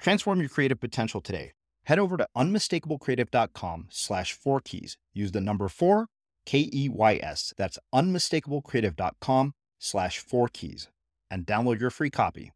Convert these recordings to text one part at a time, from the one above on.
Transform your creative potential today. Head over to unmistakablecreative.com slash four keys. Use the number four, K E Y S. That's unmistakablecreative.com slash four keys and download your free copy.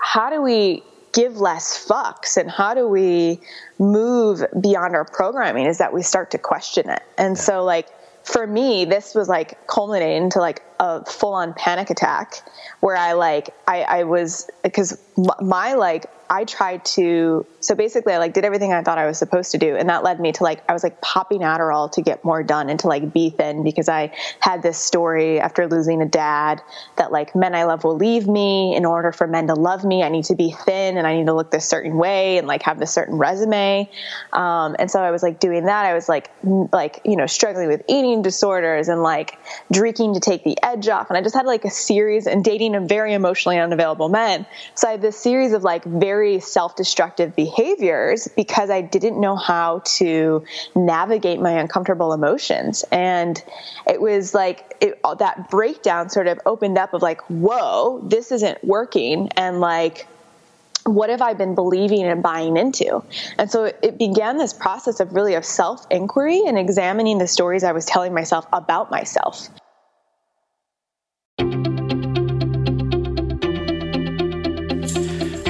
How do we give less fucks and how do we move beyond our programming is that we start to question it. And so, like, for me, this was like culminating to like a full on panic attack where I like, I, I was, because my like I tried to so basically I like did everything I thought I was supposed to do and that led me to like I was like popping Adderall to get more done and to like be thin because I had this story after losing a dad that like men I love will leave me. In order for men to love me I need to be thin and I need to look this certain way and like have this certain resume. Um, and so I was like doing that. I was like like you know struggling with eating disorders and like drinking to take the edge off and I just had like a series and dating a very emotionally unavailable men so I had this series of like very very self-destructive behaviors because I didn't know how to navigate my uncomfortable emotions. And it was like it, that breakdown sort of opened up of like, whoa, this isn't working. And like, what have I been believing and buying into? And so it began this process of really of self inquiry and examining the stories I was telling myself about myself.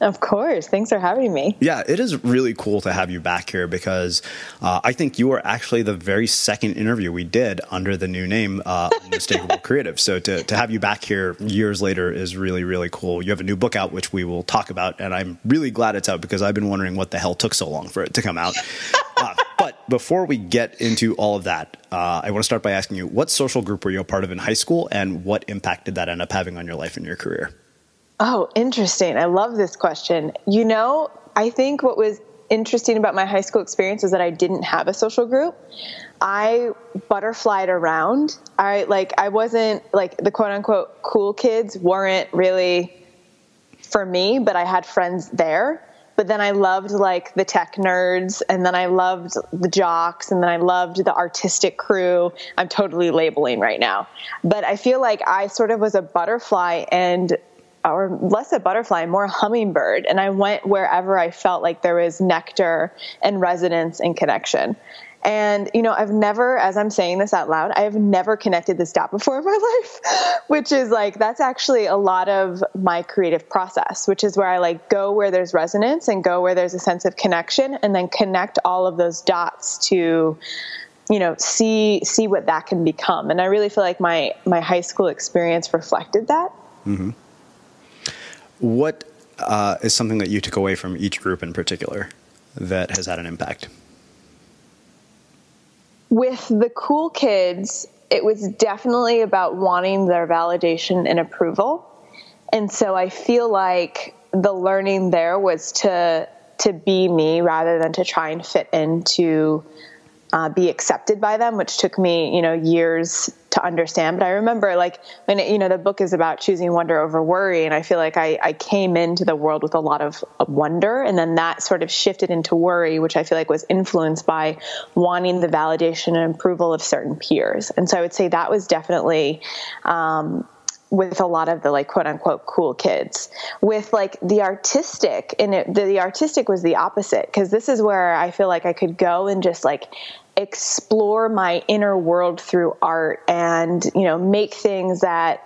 Of course. Thanks for having me. Yeah, it is really cool to have you back here because uh, I think you were actually the very second interview we did under the new name, uh, Unmistakable Creative. So to, to have you back here years later is really, really cool. You have a new book out, which we will talk about, and I'm really glad it's out because I've been wondering what the hell took so long for it to come out. Uh, but before we get into all of that, uh, I want to start by asking you what social group were you a part of in high school and what impact did that end up having on your life and your career? Oh, interesting. I love this question. You know, I think what was interesting about my high school experience is that I didn't have a social group. I butterflied around. I like I wasn't like the quote unquote cool kids weren't really for me, but I had friends there. But then I loved like the tech nerds and then I loved the jocks and then I loved the artistic crew. I'm totally labeling right now. But I feel like I sort of was a butterfly and or less a butterfly, more a hummingbird. And I went wherever I felt like there was nectar and resonance and connection. And, you know, I've never, as I'm saying this out loud, I have never connected this dot before in my life, which is like, that's actually a lot of my creative process, which is where I like go where there's resonance and go where there's a sense of connection and then connect all of those dots to, you know, see, see what that can become. And I really feel like my, my high school experience reflected that. Mm-hmm. What uh, is something that you took away from each group in particular that has had an impact? With the cool kids, it was definitely about wanting their validation and approval. And so I feel like the learning there was to to be me rather than to try and fit into uh, be accepted by them, which took me, you know, years to understand. But I remember, like, when it, you know, the book is about choosing wonder over worry, and I feel like I, I came into the world with a lot of, wonder, and then that sort of shifted into worry, which I feel like was influenced by wanting the validation and approval of certain peers. And so I would say that was definitely. Um, with a lot of the like quote unquote cool kids. With like the artistic and it, the, the artistic was the opposite because this is where i feel like i could go and just like explore my inner world through art and you know make things that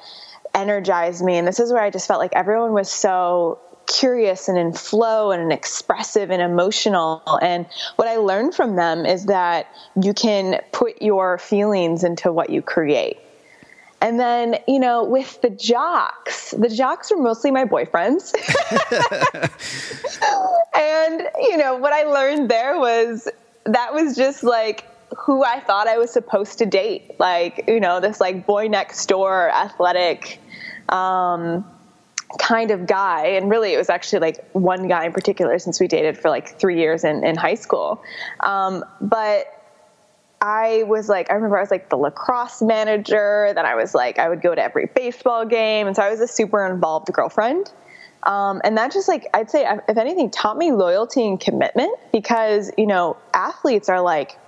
energize me. And this is where i just felt like everyone was so curious and in flow and expressive and emotional. And what i learned from them is that you can put your feelings into what you create and then, you know, with the jocks, the jocks were mostly my boyfriends. and, you know, what I learned there was that was just like who I thought I was supposed to date. Like, you know, this like boy next door, athletic, um, kind of guy. And really, it was actually like one guy in particular since we dated for like three years in, in high school. Um, but I was like, I remember I was like the lacrosse manager. Then I was like, I would go to every baseball game. And so I was a super involved girlfriend. Um, and that just like, I'd say, if anything, taught me loyalty and commitment because, you know, athletes are like,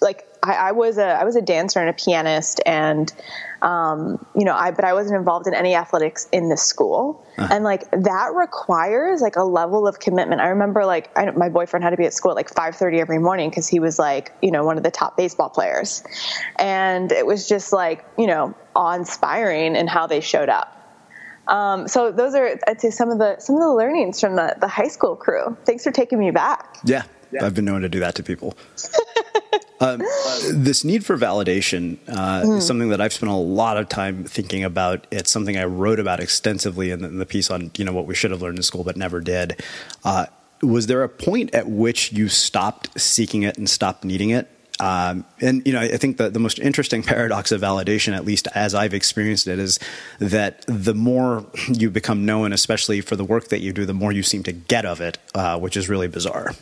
like I, I was a I was a dancer and a pianist, and um, you know, I but I wasn't involved in any athletics in the school, uh-huh. and like that requires like a level of commitment. I remember like I, my boyfriend had to be at school at like five thirty every morning because he was like you know one of the top baseball players, and it was just like you know awe inspiring in how they showed up. Um, so those are I'd say some of the some of the learnings from the the high school crew. Thanks for taking me back. Yeah, yeah. I've been known to do that to people. um, this need for validation uh, mm. is something that I've spent a lot of time thinking about. It's something I wrote about extensively in the, in the piece on you know what we should have learned in school but never did. Uh, was there a point at which you stopped seeking it and stopped needing it? Um, and you know, I think the, the most interesting paradox of validation, at least as I've experienced it, is that the more you become known, especially for the work that you do, the more you seem to get of it, uh, which is really bizarre.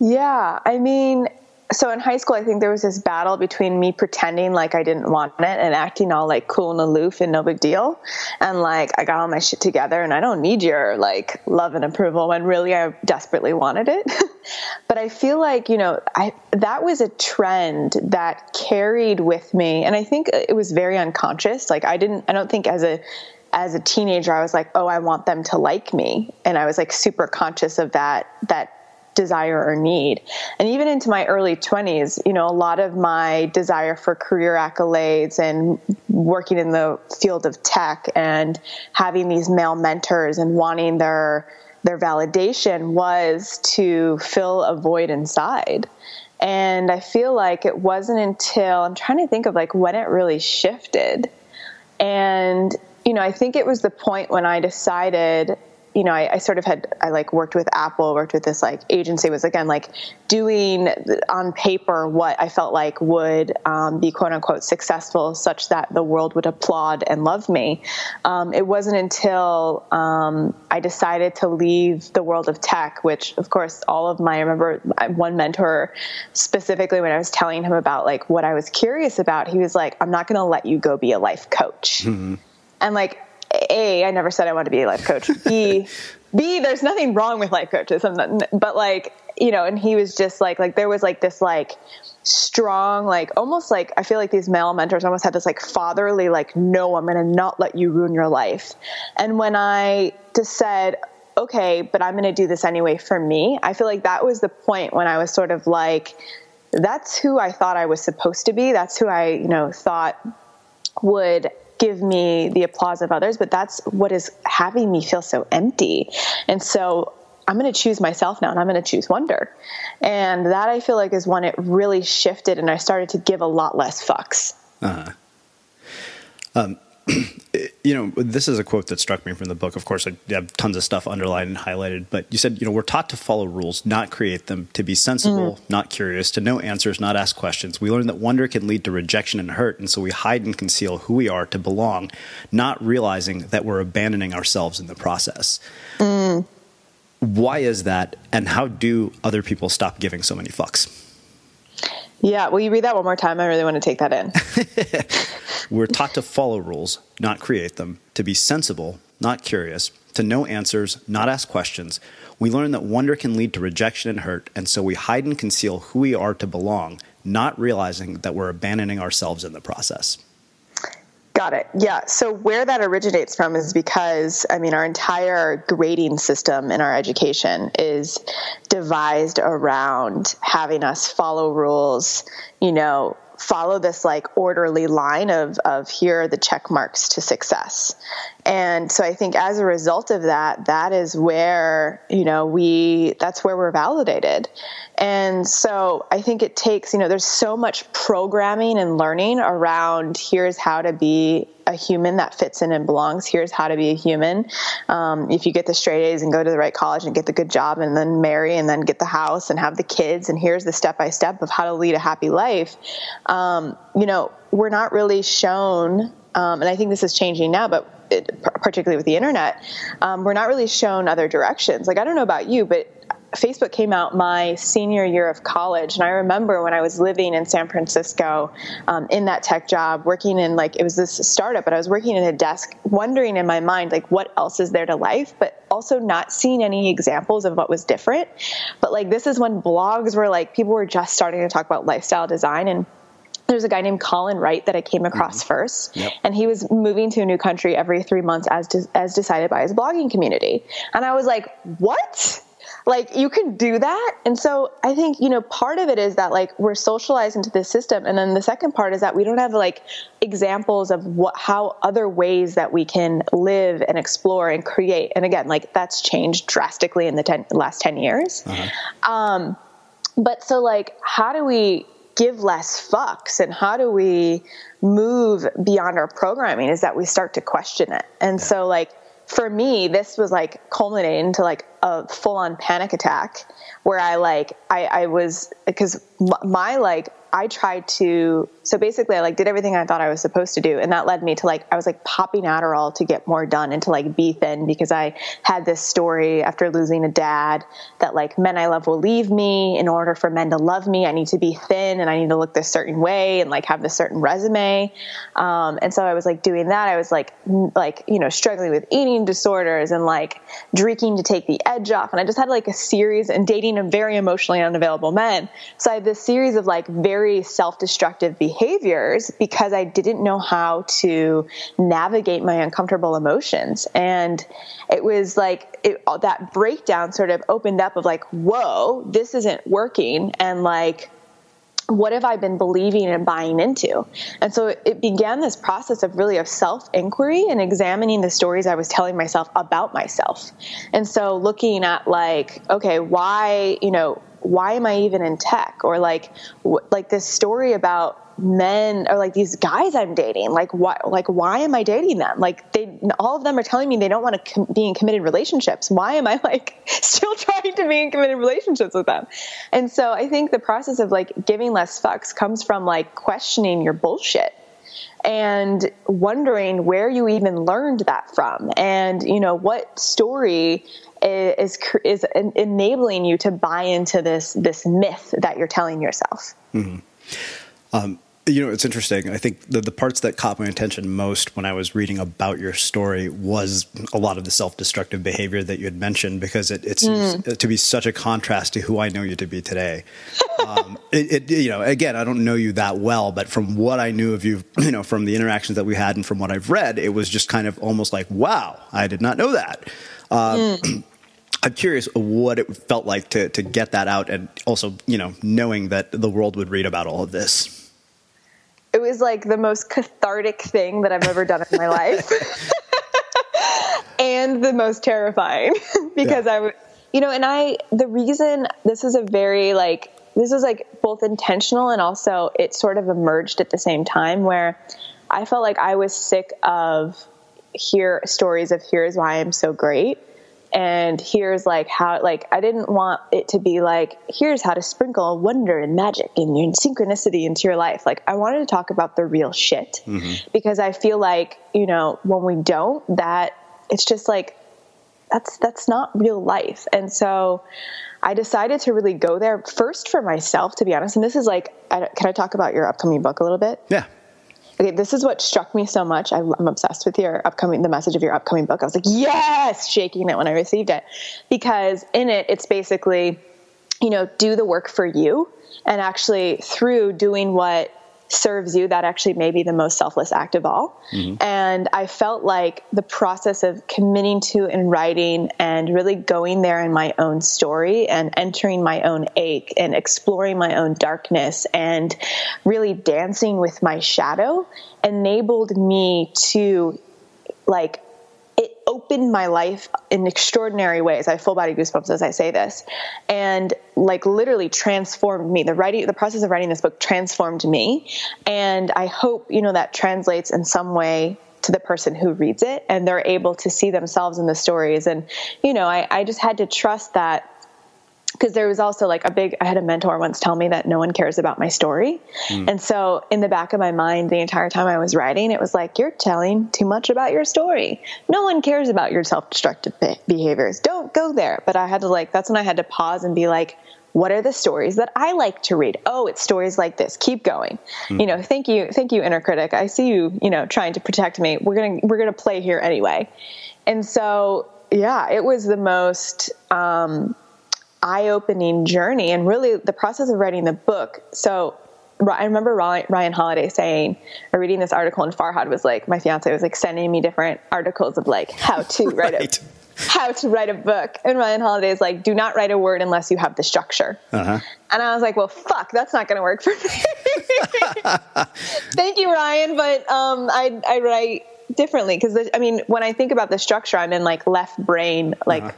Yeah, I mean, so in high school, I think there was this battle between me pretending like I didn't want it and acting all like cool and aloof and no big deal. And like, I got all my shit together and I don't need your like love and approval when really I desperately wanted it. but I feel like, you know, I, that was a trend that carried with me. And I think it was very unconscious. Like, I didn't, I don't think as a, as a teenager, I was like, oh, I want them to like me. And I was like super conscious of that, that desire or need. And even into my early 20s, you know, a lot of my desire for career accolades and working in the field of tech and having these male mentors and wanting their their validation was to fill a void inside. And I feel like it wasn't until I'm trying to think of like when it really shifted. And you know, I think it was the point when I decided you know, I, I, sort of had I like worked with Apple, worked with this like agency was again like doing on paper what I felt like would um, be quote unquote successful, such that the world would applaud and love me. Um, it wasn't until um, I decided to leave the world of tech, which of course all of my I remember one mentor specifically when I was telling him about like what I was curious about, he was like, "I'm not going to let you go be a life coach." Mm-hmm. And like a, I never said I wanted to be a life coach. B, B, there's nothing wrong with life coaches. But like, you know, and he was just like, like there was like this like strong, like almost like I feel like these male mentors almost had this like fatherly, like, no, I'm to not let you ruin your life. And when I just said, okay, but I'm to do this anyway for me, I feel like that was the point when I was sort of like, that's who I thought I was supposed to be. That's who I, you know, thought would give me the applause of others, but that's what is having me feel so empty. And so I'm going to choose myself now and I'm going to choose wonder. And that I feel like is when it really shifted and I started to give a lot less fucks. Uh-huh. Um, you know, this is a quote that struck me from the book. Of course, I have tons of stuff underlined and highlighted, but you said, you know, we're taught to follow rules, not create them, to be sensible, mm. not curious, to know answers, not ask questions. We learn that wonder can lead to rejection and hurt, and so we hide and conceal who we are to belong, not realizing that we're abandoning ourselves in the process. Mm. Why is that, and how do other people stop giving so many fucks? Yeah, will you read that one more time? I really want to take that in. We're taught to follow rules, not create them, to be sensible, not curious, to know answers, not ask questions. We learn that wonder can lead to rejection and hurt, and so we hide and conceal who we are to belong, not realizing that we're abandoning ourselves in the process. Got it. Yeah. So where that originates from is because, I mean, our entire grading system in our education is devised around having us follow rules, you know, follow this like orderly line of of here are the check marks to success and so i think as a result of that that is where you know we that's where we're validated and so I think it takes, you know, there's so much programming and learning around here's how to be a human that fits in and belongs. Here's how to be a human. Um, if you get the straight A's and go to the right college and get the good job and then marry and then get the house and have the kids, and here's the step by step of how to lead a happy life. Um, you know, we're not really shown, um, and I think this is changing now, but it, particularly with the internet, um, we're not really shown other directions. Like, I don't know about you, but Facebook came out my senior year of college, and I remember when I was living in San Francisco um, in that tech job, working in like it was this startup, but I was working in a desk, wondering in my mind like what else is there to life, but also not seeing any examples of what was different. But like this is when blogs were like people were just starting to talk about lifestyle design and there's a guy named Colin Wright that I came across mm-hmm. first, yep. and he was moving to a new country every three months as de- as decided by his blogging community. And I was like, "What? like you can do that and so i think you know part of it is that like we're socialized into this system and then the second part is that we don't have like examples of what how other ways that we can live and explore and create and again like that's changed drastically in the ten, last 10 years uh-huh. um, but so like how do we give less fucks and how do we move beyond our programming is that we start to question it and yeah. so like for me, this was like culminating to like a full on panic attack where I like, I, I was, because my like I tried to so basically I like did everything I thought I was supposed to do and that led me to like I was like popping Adderall to get more done and to like be thin because I had this story after losing a dad that like men I love will leave me. In order for men to love me I need to be thin and I need to look this certain way and like have this certain resume. Um, and so I was like doing that. I was like like you know struggling with eating disorders and like drinking to take the edge off and I just had like a series and dating a very emotionally unavailable men so I had this series of like very very self-destructive behaviors because I didn't know how to navigate my uncomfortable emotions. And it was like it, that breakdown sort of opened up of like, whoa, this isn't working. And like, what have I been believing and buying into? And so it began this process of really of self inquiry and examining the stories I was telling myself about myself. And so looking at like, okay, why, you know, why am I even in tech? Or like, like this story about men or like these guys I'm dating. Like why? Like why am I dating them? Like they, all of them are telling me they don't want to com- be in committed relationships. Why am I like still trying to be in committed relationships with them? And so I think the process of like giving less fucks comes from like questioning your bullshit and wondering where you even learned that from and you know what story is is enabling you to buy into this this myth that you're telling yourself. Mm-hmm. Um, you know, it's interesting. I think the, the parts that caught my attention most when I was reading about your story was a lot of the self destructive behavior that you had mentioned because it, it seems mm. to be such a contrast to who I know you to be today. um, it, it, you know, again, I don't know you that well, but from what I knew of you, you know, from the interactions that we had and from what I've read, it was just kind of almost like, wow, I did not know that. Um, mm. I'm curious what it felt like to to get that out, and also, you know, knowing that the world would read about all of this. It was like the most cathartic thing that I've ever done in my life, and the most terrifying. Because yeah. I, you know, and I the reason this is a very like this is like both intentional and also it sort of emerged at the same time where I felt like I was sick of hear stories of here's why I'm so great and here's like how like i didn't want it to be like here's how to sprinkle wonder and magic and synchronicity into your life. Like i wanted to talk about the real shit mm-hmm. because i feel like you know when we don't that it's just like that's that's not real life. And so i decided to really go there first for myself to be honest. And this is like I, can i talk about your upcoming book a little bit? Yeah okay, this is what struck me so much. I, am obsessed with your upcoming, the message of your upcoming book. I was like, yes, shaking it when I received it, because in it, it's basically, you know, do the work for you, and actually through doing what serves you, that actually may be the most selfless act of all. Mm-hmm. And I felt like the process of committing to and writing and really going there in my own story and entering my own ache and exploring my own darkness and really dancing with my shadow enabled me to like opened my life in extraordinary ways. I have full body goosebumps as I say this, and like literally transformed me. The writing, the process of writing this book transformed me, and I hope you know that translates in some way to the person who reads it, and they're able to see themselves in the stories. And you know, I, I just had to trust that because there was also like a big i had a mentor once tell me that no one cares about my story mm. and so in the back of my mind the entire time i was writing it was like you're telling too much about your story no one cares about your self-destructive behaviors don't go there but i had to like that's when i had to pause and be like what are the stories that I like to read? Oh, it's stories like this. Keep going. Mm. You know, thank you, thank you, inner critic. I see you, you know, trying to protect me. We're gonna we're gonna play here anyway. And so, yeah, it was the most um, eye-opening journey, and really the process of writing the book. So. I remember Ryan Holiday saying, or reading this article, and Farhad was like, my fiance was like sending me different articles of like how to write a how to write a book. And Ryan Holiday is like, do not write a word unless you have the structure. Uh-huh. And I was like, well, fuck, that's not going to work for me. Thank you, Ryan. But um, I, I write differently because, I mean, when I think about the structure, I'm in like left brain, like, uh-huh.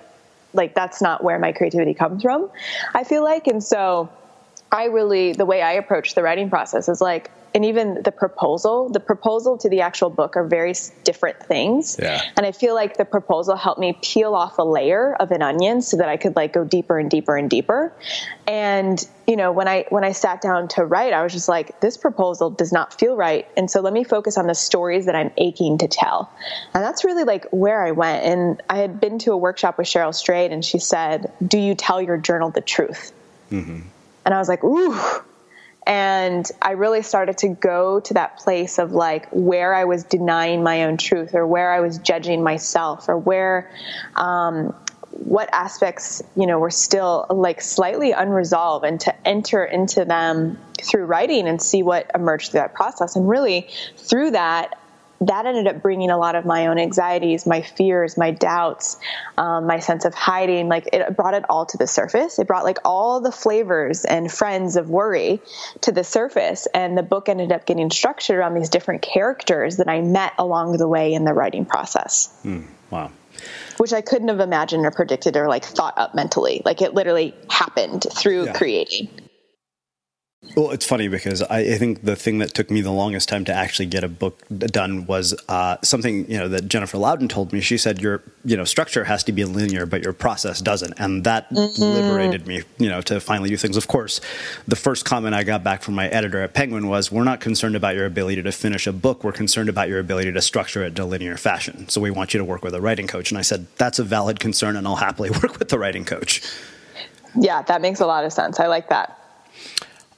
Like that's not where my creativity comes from, I feel like. And so I really, the way I approach the writing process is like, and even the proposal, the proposal to the actual book are very different things. Yeah. And I feel like the proposal helped me peel off a layer of an onion so that I could like go deeper and deeper and deeper. And you know, when I when I sat down to write, I was just like, this proposal does not feel right. And so let me focus on the stories that I'm aching to tell. And that's really like where I went. And I had been to a workshop with Cheryl Strayed, and she said, "Do you tell your journal the truth?" Mm-hmm. And I was like, ooh and I really started to go to that place of like where I was denying my own truth or where I was judging myself or where, um, what aspects, you know, were still like slightly unresolved and to enter into them through writing and see what emerged through that process. And really through that, that ended up bringing a lot of my own anxieties, my fears, my doubts, um, my sense of hiding. Like it brought it all to the surface. It brought like all the flavors and friends of worry to the surface. And the book ended up getting structured around these different characters that I met along the way in the writing process. Mm, wow. Which I couldn't have imagined or predicted or like thought up mentally. Like it literally happened through yeah. creating. Well, it's funny because I, I, think the thing that took me the longest time to actually get a book done was uh, something you know that Jennifer Louden told me. She said your you know structure has to be linear, but your process doesn't, and that mm-hmm. liberated me. You know to finally do things. Of course, the first comment I got back from my editor at Penguin was, "We're not concerned about your ability to finish a book. We're concerned about your ability to structure it in a linear fashion. So we want you to work with a writing coach." And I said, "That's a valid concern, and I'll happily work with the writing coach." Yeah, that makes a lot of sense. I like that.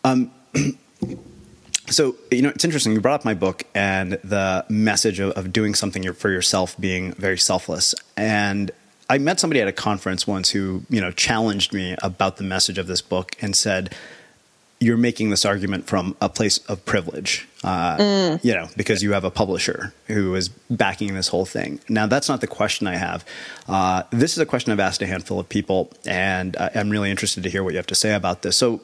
Um, so you know it's interesting. You brought up my book and the message of, of doing something for yourself being very selfless. And i met somebody at a conference once who you know challenged me about the message of this book and said you're making this argument from a place of privilege uh, mm. you know because you have a publisher who is backing this whole thing. Now that's not the question i have. Uh, this is a question i've asked a handful of people and i'm really interested to hear what you have to say about this. So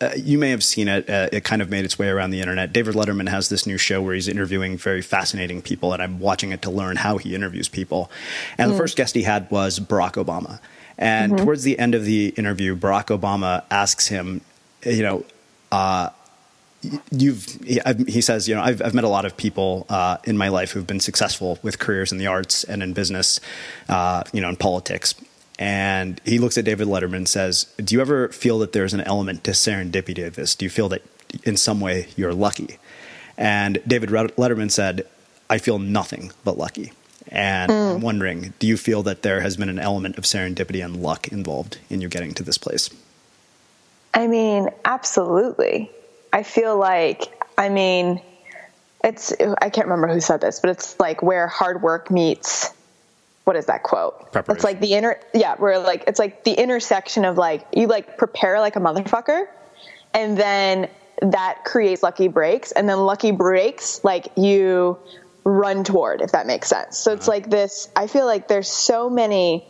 uh, you may have seen it. Uh, it kind of made its way around the internet. David Letterman has this new show where he's interviewing very fascinating people, and I'm watching it to learn how he interviews people. And mm. the first guest he had was Barack Obama. And mm-hmm. towards the end of the interview, Barack Obama asks him, you know, uh, you've he, he, says you know I've, I've met a lot of people uh, in my life who've been successful with careers in the arts and in business uh, you know in politics and he looks at David Letterman and says, Do you ever feel that there's an element to serendipity to this? Do you feel that in some way you're lucky? And David Letterman said, I feel nothing but lucky. And mm. I'm wondering, do you feel that there has been an element of serendipity and luck involved in you getting to this place? I mean, absolutely. I feel like, I mean, it's, I can't remember who said this, but it's like where hard work meets what is that quote? It's like the inner, yeah, where like it's like the intersection of like you like prepare like a motherfucker, and then that creates lucky breaks, and then lucky breaks like you run toward, if that makes sense. So it's uh-huh. like this. I feel like there's so many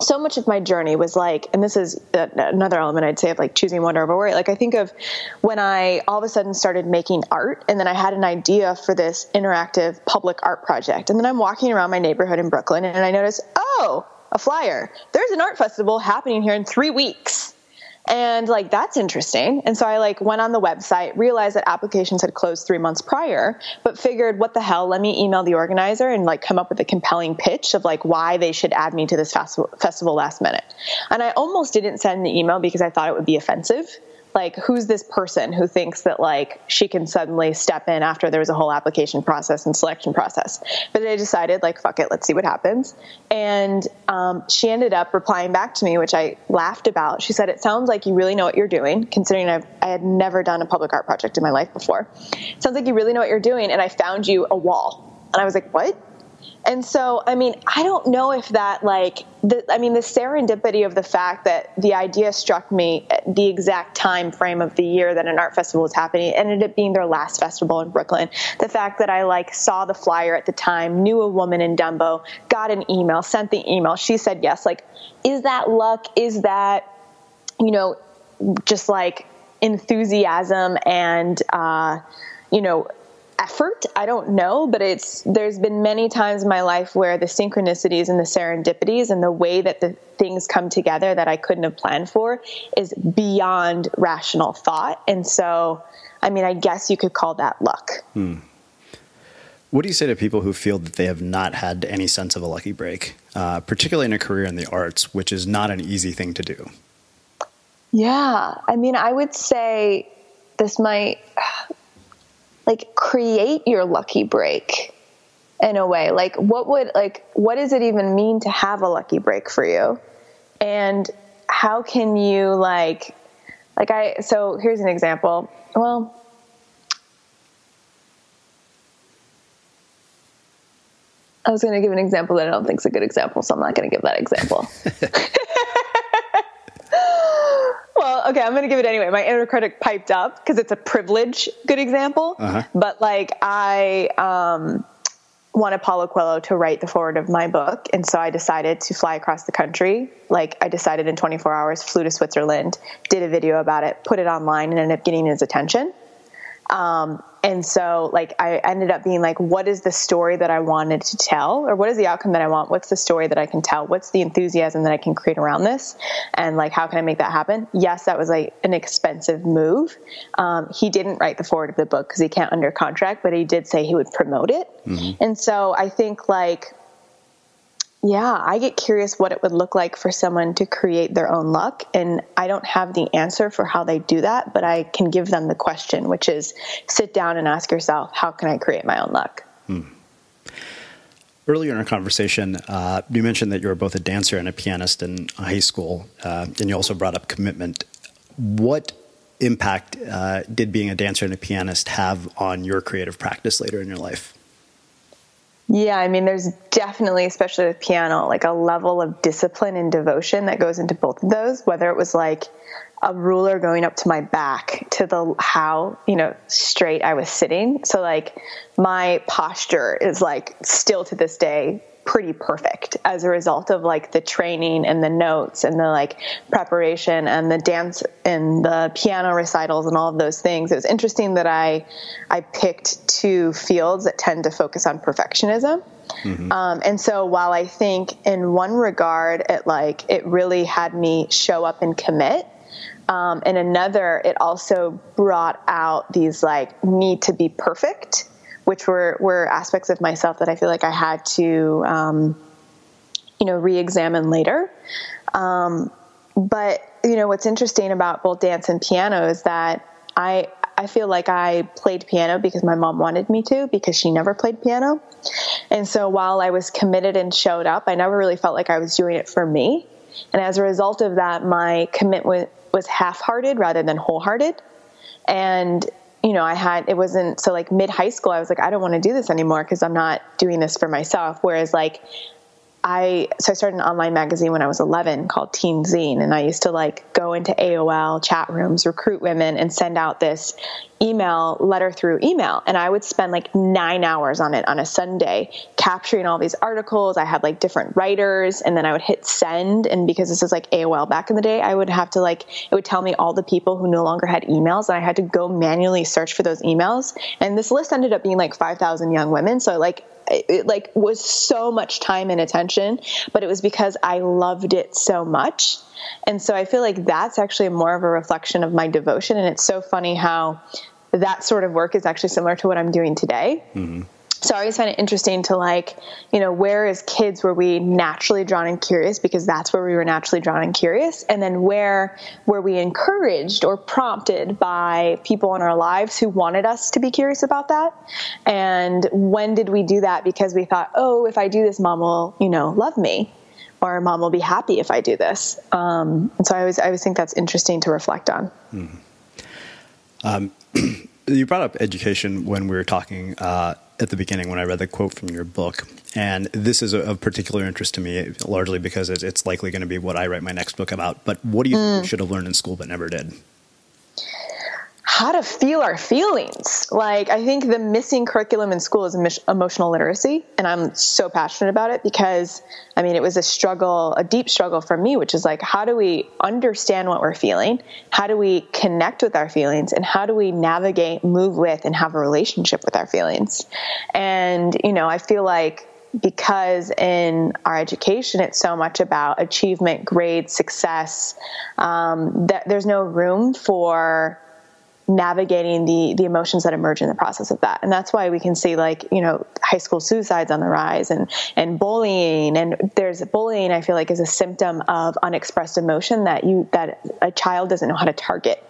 so much of my journey was like, and this is another element I'd say of like choosing wonder over worry. Like I think of when I all of a sudden started making art, and then I had an idea for this interactive public art project, and then I'm walking around my neighborhood in Brooklyn, and I notice, oh, a flyer. There's an art festival happening here in three weeks. And like, that's interesting. And so I like went on the website, realized that applications had closed three months prior, but figured, what the hell? Let me email the organizer and like come up with a compelling pitch of like why they should add me to this festival, festival last minute. And I almost didn't send the email because I thought it would be offensive like who's this person who thinks that like she can suddenly step in after there was a whole application process and selection process? But i decided like fuck it let's see what happens. And um, she ended up replying back to me which i laughed about. She said it sounds like you really know what you're doing considering I've, i had never done a public art project in my life before. It sounds like you really know what you're doing and i found you a wall. And i was like what and so, I mean, I don't know if that, like, the, I mean, the serendipity of the fact that the idea struck me at the exact time frame of the year that an art festival was happening, ended up being their last festival in Brooklyn. The fact that I, like, saw the flyer at the time, knew a woman in Dumbo, got an email, sent the email, she said yes. Like, is that luck? Is that, you know, just like enthusiasm and, uh, you know, effort. I don't know but it's there's been many times in my life where the synchronicities and the serendipities and the way that the things come together that i couldn't have planned for is beyond rational thought. And so i mean i guess you could call that luck. Hmm. what do you say to people who feel that they have not had any sense of a lucky break uh, particularly in a career in the arts which is not an easy thing to do? Yeah. I mean i would say this might like create your lucky break in a way. Like what would like what does it even mean to have a lucky break for you? And how can you like like i so here's an example. Well I was going to give an example that I don't think is a good example, so I'm not going to give that example. well, okay, I'm going to give it anyway. My inner critic piped up because it's a privilege good example. Uh-huh. But like I um, wanted Paulo Coelho to write the foreword of my book, and so I decided to fly across the country. Like I decided in 24 hours, flew to Switzerland, did a video about it, put it online, and ended up getting his attention. Um, and so like i ended up being like what is the story that i wanted to tell? Or what is the outcome that i want? What's the story that i can tell? What's the enthusiasm that i can create around this? And like how can i make that happen? Yes that was like an expensive move. Um, he didn't write the foreword of the book because he can't under contract but he did say he would promote it. Mm-hmm. and so i think like yeah, I get curious what it would look like for someone to create their own luck. And I don't have the answer for how they do that, but I can give them the question, which is sit down and ask yourself, how can I create my own luck? Hmm. Earlier in our conversation, uh, you mentioned that you were both a dancer and a pianist in high school, uh, and you also brought up commitment. What impact uh, did being a dancer and a pianist have on your creative practice later in your life? Yeah, I mean, there's definitely, especially with piano, like a level of discipline and devotion that goes into both of those, whether it was like a ruler going up to my back to the how, you know, straight I was sitting. So, like, my posture is like still to this day pretty perfect as a result of like the training and the notes and the like preparation and the dance and the piano recitals and all of those things. It was interesting that I I picked two fields that tend to focus on perfectionism. Mm-hmm. Um, and so while I think in one regard it like it really had me show up and commit, um, in another it also brought out these like need to be perfect which were were aspects of myself that I feel like I had to, um, you know, re-examine later. Um, but you know, what's interesting about both dance and piano is that I I feel like I played piano because my mom wanted me to because she never played piano. And so while I was committed and showed up, I never really felt like I was doing it for me. And as a result of that, my commitment was half-hearted rather than wholehearted. And you know, I had, it wasn't, so like mid high school, I was like, I don't want to do this anymore because I'm not doing this for myself. Whereas like I so I started an online magazine when I was 11 called Teen Zine, and I used to like go into AOL chat rooms, recruit women, and send out this email letter through email. And I would spend like nine hours on it on a Sunday, capturing all these articles. I had like different writers, and then I would hit send. And because this is like AOL back in the day, I would have to like it would tell me all the people who no longer had emails, and I had to go manually search for those emails. And this list ended up being like 5,000 young women. So like it like was so much time and attention, but it was because I loved it so much. And so I feel like that's actually more of a reflection of my devotion. And it's so funny how that sort of work is actually similar to what I'm doing today. Mm-hmm. So I always find it interesting to like, you know, where as kids were we naturally drawn and curious? Because that's where we were naturally drawn and curious, and then where were we encouraged or prompted by people in our lives who wanted us to be curious about that, and when did we do that? Because we thought, oh, if I do this, mom will, you know, love me, or mom will be happy if I do this. Um, and so I always I always think that's interesting to reflect on. Mm-hmm. Um, you brought up education when we were talking. Uh, at the beginning when I read the quote from your book. And this is of particular interest to me, largely because it's likely going to be what I write my next book about. But what do you mm. mm. should have learned in school but never did? How to feel our feelings. Like, I think the missing curriculum in school is emotional literacy. And I'm so passionate about it because, I mean, it was a struggle, a deep struggle for me, which is like, how do we understand what we're feeling? How do we connect with our feelings? And how do we navigate, move with, and have a relationship with our feelings? And, you know, I feel like because in our education it's so much about achievement, grades, success, um, that there's no room for navigating the the emotions that emerge in the process of that. And that's why we can see like you know high school suicides on the rise and and bullying. And there's bullying i feel like is a symptom of unexpressed emotion that you that a child doesn't know how to target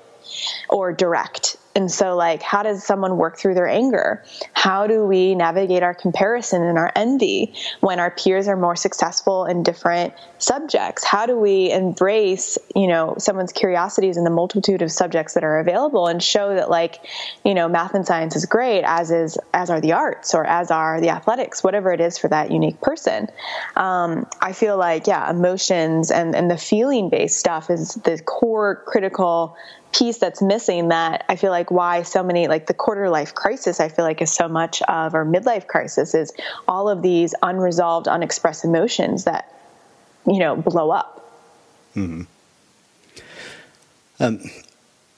or direct and so, like, how does someone work through their anger? How do we navigate our comparison and our envy when our peers are more successful in different subjects? How do we embrace, you know, someone's curiosities in the multitude of subjects that are available and show that, like, you know, math and science is great, as is as are the arts or as are the athletics, whatever it is for that unique person. Um, I feel like, yeah, emotions and and the feeling based stuff is the core critical piece that's missing that I feel like why so many like the quarter life crisis I feel like is so much of our midlife crisis is all of these unresolved unexpressed emotions that you know blow up. Mm-hmm. Um,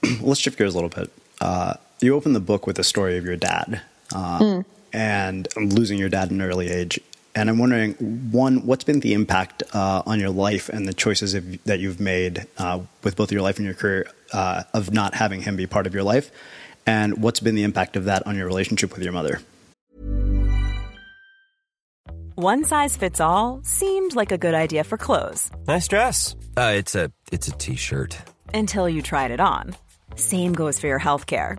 let's shift gears a little bit. Uh, you open the book with a story of your dad uh, mm. and losing your dad at an early age. And I'm wondering, one, what's been the impact uh, on your life and the choices of, that you've made uh, with both your life and your career uh, of not having him be part of your life? And what's been the impact of that on your relationship with your mother? One size fits all seemed like a good idea for clothes. Nice dress. Uh, it's a it's a t-shirt. Until you tried it on. Same goes for your health care.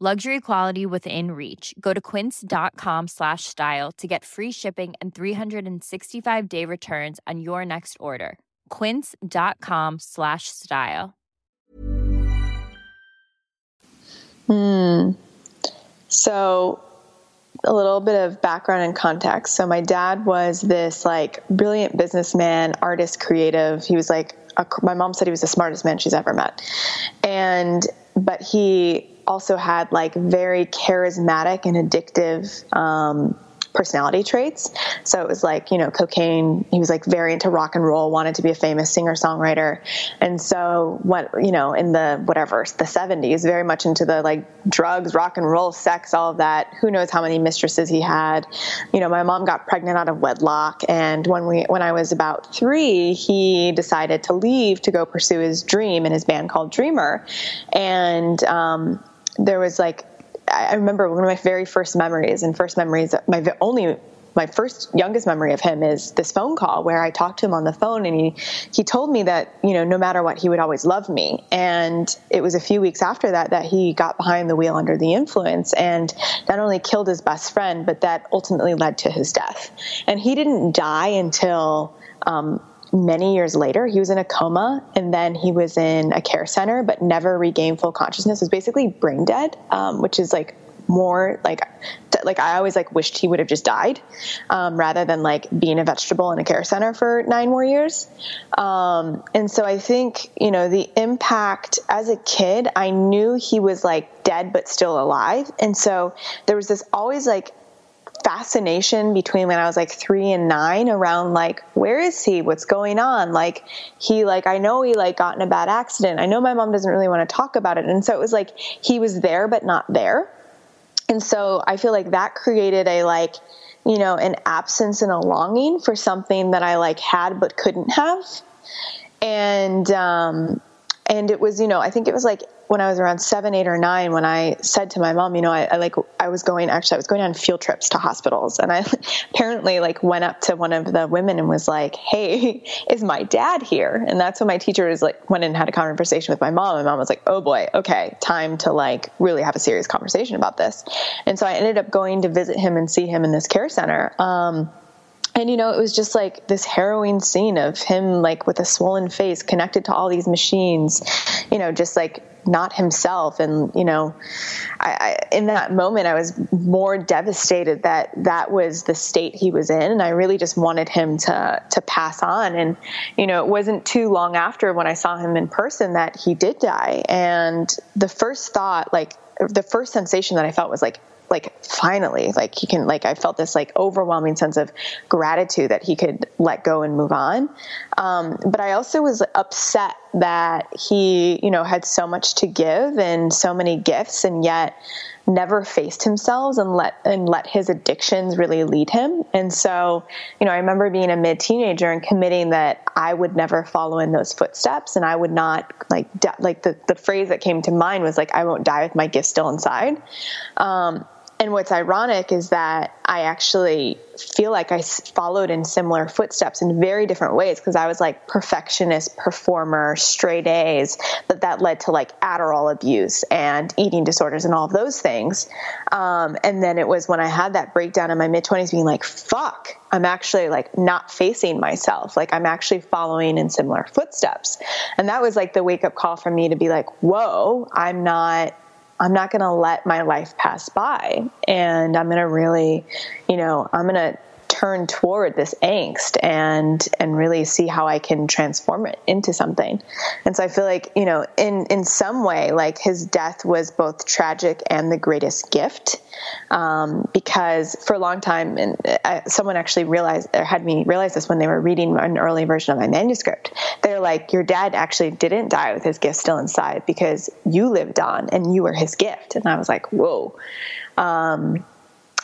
Luxury quality within reach. Go to quince.com slash style to get free shipping and 365 day returns on your next order. Quince.com slash style. Hmm. So a little bit of background and context. So my dad was this like brilliant businessman, artist, creative. He was like a, my mom said he was the smartest man she's ever met. And but he also had like very charismatic and addictive um, personality traits. So it was like, you know, cocaine. He was like very into rock and roll, wanted to be a famous singer songwriter. And so what, you know, in the whatever, the 70s, very much into the like drugs, rock and roll, sex, all of that. Who knows how many mistresses he had. You know, my mom got pregnant out of wedlock. And when we, when I was about three, he decided to leave to go pursue his dream in his band called Dreamer. And, um, there was like I remember one of my very first memories and first memories, my only, my first youngest memory of him is this phone call where I talked to him on the phone and he, he told me that, you know, no matter what, he would always love me. And it was a few weeks after that that he got behind the wheel under the influence and not only killed his best friend, but that ultimately led to his death. And he didn't die until, um, many years later. He was in a coma and then he was in a care center, but never regained full consciousness. Was basically brain dead, um, which is like more like like I always like wished he would have just died um, rather than like being a vegetable in a care center for nine more years. Um, and so I think you know the impact as a kid, I knew he was like dead but still alive, and so there was this always like fascination between when I was like three and nine around like, where is he? What's going on? Like, he, like, I know he like got in a bad accident. I know my mom doesn't really want to talk about it. And so it was like he was there, but not there. And so I feel like that created a like, you know, an absence and a longing for something that I like had but couldn't have. And, um, and it was, you know, I think it was like when I was around seven, eight, or nine, when I said to my mom, you know, I, I, like I was going actually I was going on field trips to hospitals, and I apparently like went up to one of the women and was like, "Hey, is my dad here?" And that's when my teacher was like went and had a conversation with my mom. And mom was like, "Oh boy, okay, time to like really have a serious conversation about this." And so I ended up going to visit him and see him in this care center. Um, and you know it was just like this harrowing scene of him like with a swollen face connected to all these machines you know just like not himself. And you know I, I, in that moment i was more devastated that that was the state he was in. And i really just wanted him to to pass on. And you know it wasn't too long after when i saw him in person that he did die. And the first thought like the first sensation that i felt was like like finally like he can like i felt this like overwhelming sense of gratitude that he could let go and move on um, but i also was upset that he you know had so much to give and so many gifts and yet never faced himself and let and let his addictions really lead him. And so, you know, I remember being a mid teenager and committing that I would never follow in those footsteps and I would not like like the the phrase that came to mind was like I won't die with my gift still inside. Um, and what's ironic is that I actually feel like I followed in similar footsteps in very different ways because I was like perfectionist, performer, straight A's, but that led to like Adderall abuse and eating disorders and all of those things. Um, and then it was when I had that breakdown in my mid 20s being like, fuck, I'm actually like not facing myself. Like I'm actually following in similar footsteps. And that was like the wake up call for me to be like, whoa, I'm not I'm not going to let my life pass by. And I'm going to really, you know, I'm going to turn toward this angst and and really see how I can transform it into something. And so I feel like you know, in in some way, like his death was both tragic and the greatest gift, um, because for a long time, and I, someone actually realized or had me realize this when they were reading an early version of my manuscript. They're like, your dad actually didn't die with his gift still inside because you lived on and you were his gift. And I was like, whoa. Um,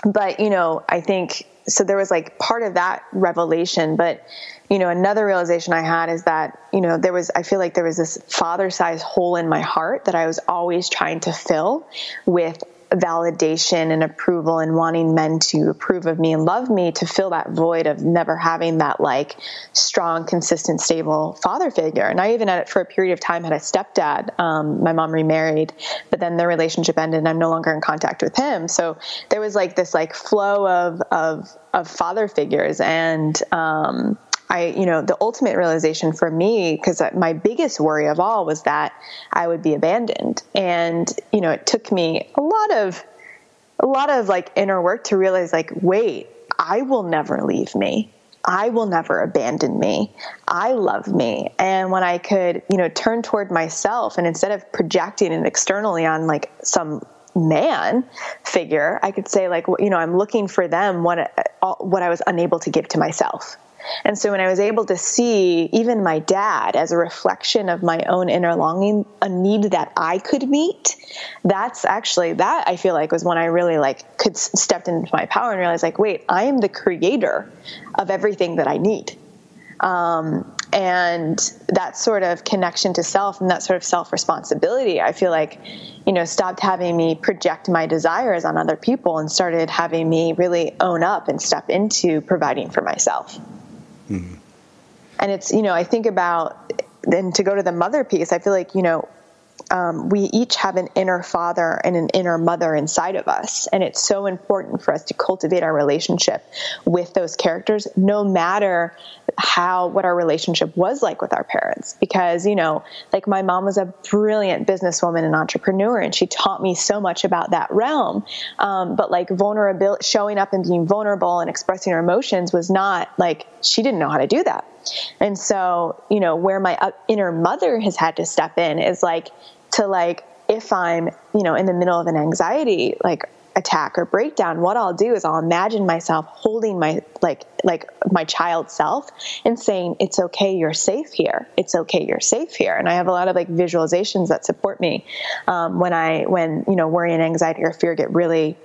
but you know, I think so. There was like part of that revelation, but you know, another realization I had is that you know there was. I feel like there was this father-sized hole in my heart that I was always trying to fill with validation and approval and wanting men to approve of me and love me to fill that void of never having that like strong, consistent, stable father figure. And I even had it for a period of time had a stepdad. Um, my mom remarried, but then their relationship ended and I'm no longer in contact with him. So there was like this like flow of, of, of father figures and, um, I, you know, the ultimate realization for me, because my biggest worry of all was that I would be abandoned. And, you know, it took me a lot of, a lot of like inner work to realize, like, wait, I will never leave me. I will never abandon me. I love me. And when I could, you know, turn toward myself and instead of projecting it externally on like some man figure, I could say like, you know, I'm looking for them what, uh, what I was unable to give to myself. And so when I was able to see even my dad as a reflection of my own inner longing, a need that I could meet, that's actually that I feel like was when I really like could stepped into my power and realized like, wait, I am the creator of everything that I need. Um, and that sort of connection to self and that sort of self responsibility, I feel like, you know, stopped having me project my desires on other people and started having me really own up and step into providing for myself. Mm-hmm. And it's, you know, I think about, then to go to the mother piece, I feel like, you know, um, we each have an inner father and an inner mother inside of us. And it's so important for us to cultivate our relationship with those characters, no matter how, what our relationship was like with our parents. Because, you know, like my mom was a brilliant businesswoman and entrepreneur, and she taught me so much about that realm. Um, but like vulnerability, showing up and being vulnerable and expressing our emotions was not like, she didn't know how to do that. And so, you know, where my inner mother has had to step in is like to like, if I'm, you know, in the middle of an anxiety, like attack or breakdown, what I'll do is I'll imagine myself holding my like like my child self and saying, "It's okay, you're safe here. It's okay, you're safe here." And I have a lot of like visualizations that support me um, when I when you know worry and anxiety or fear get really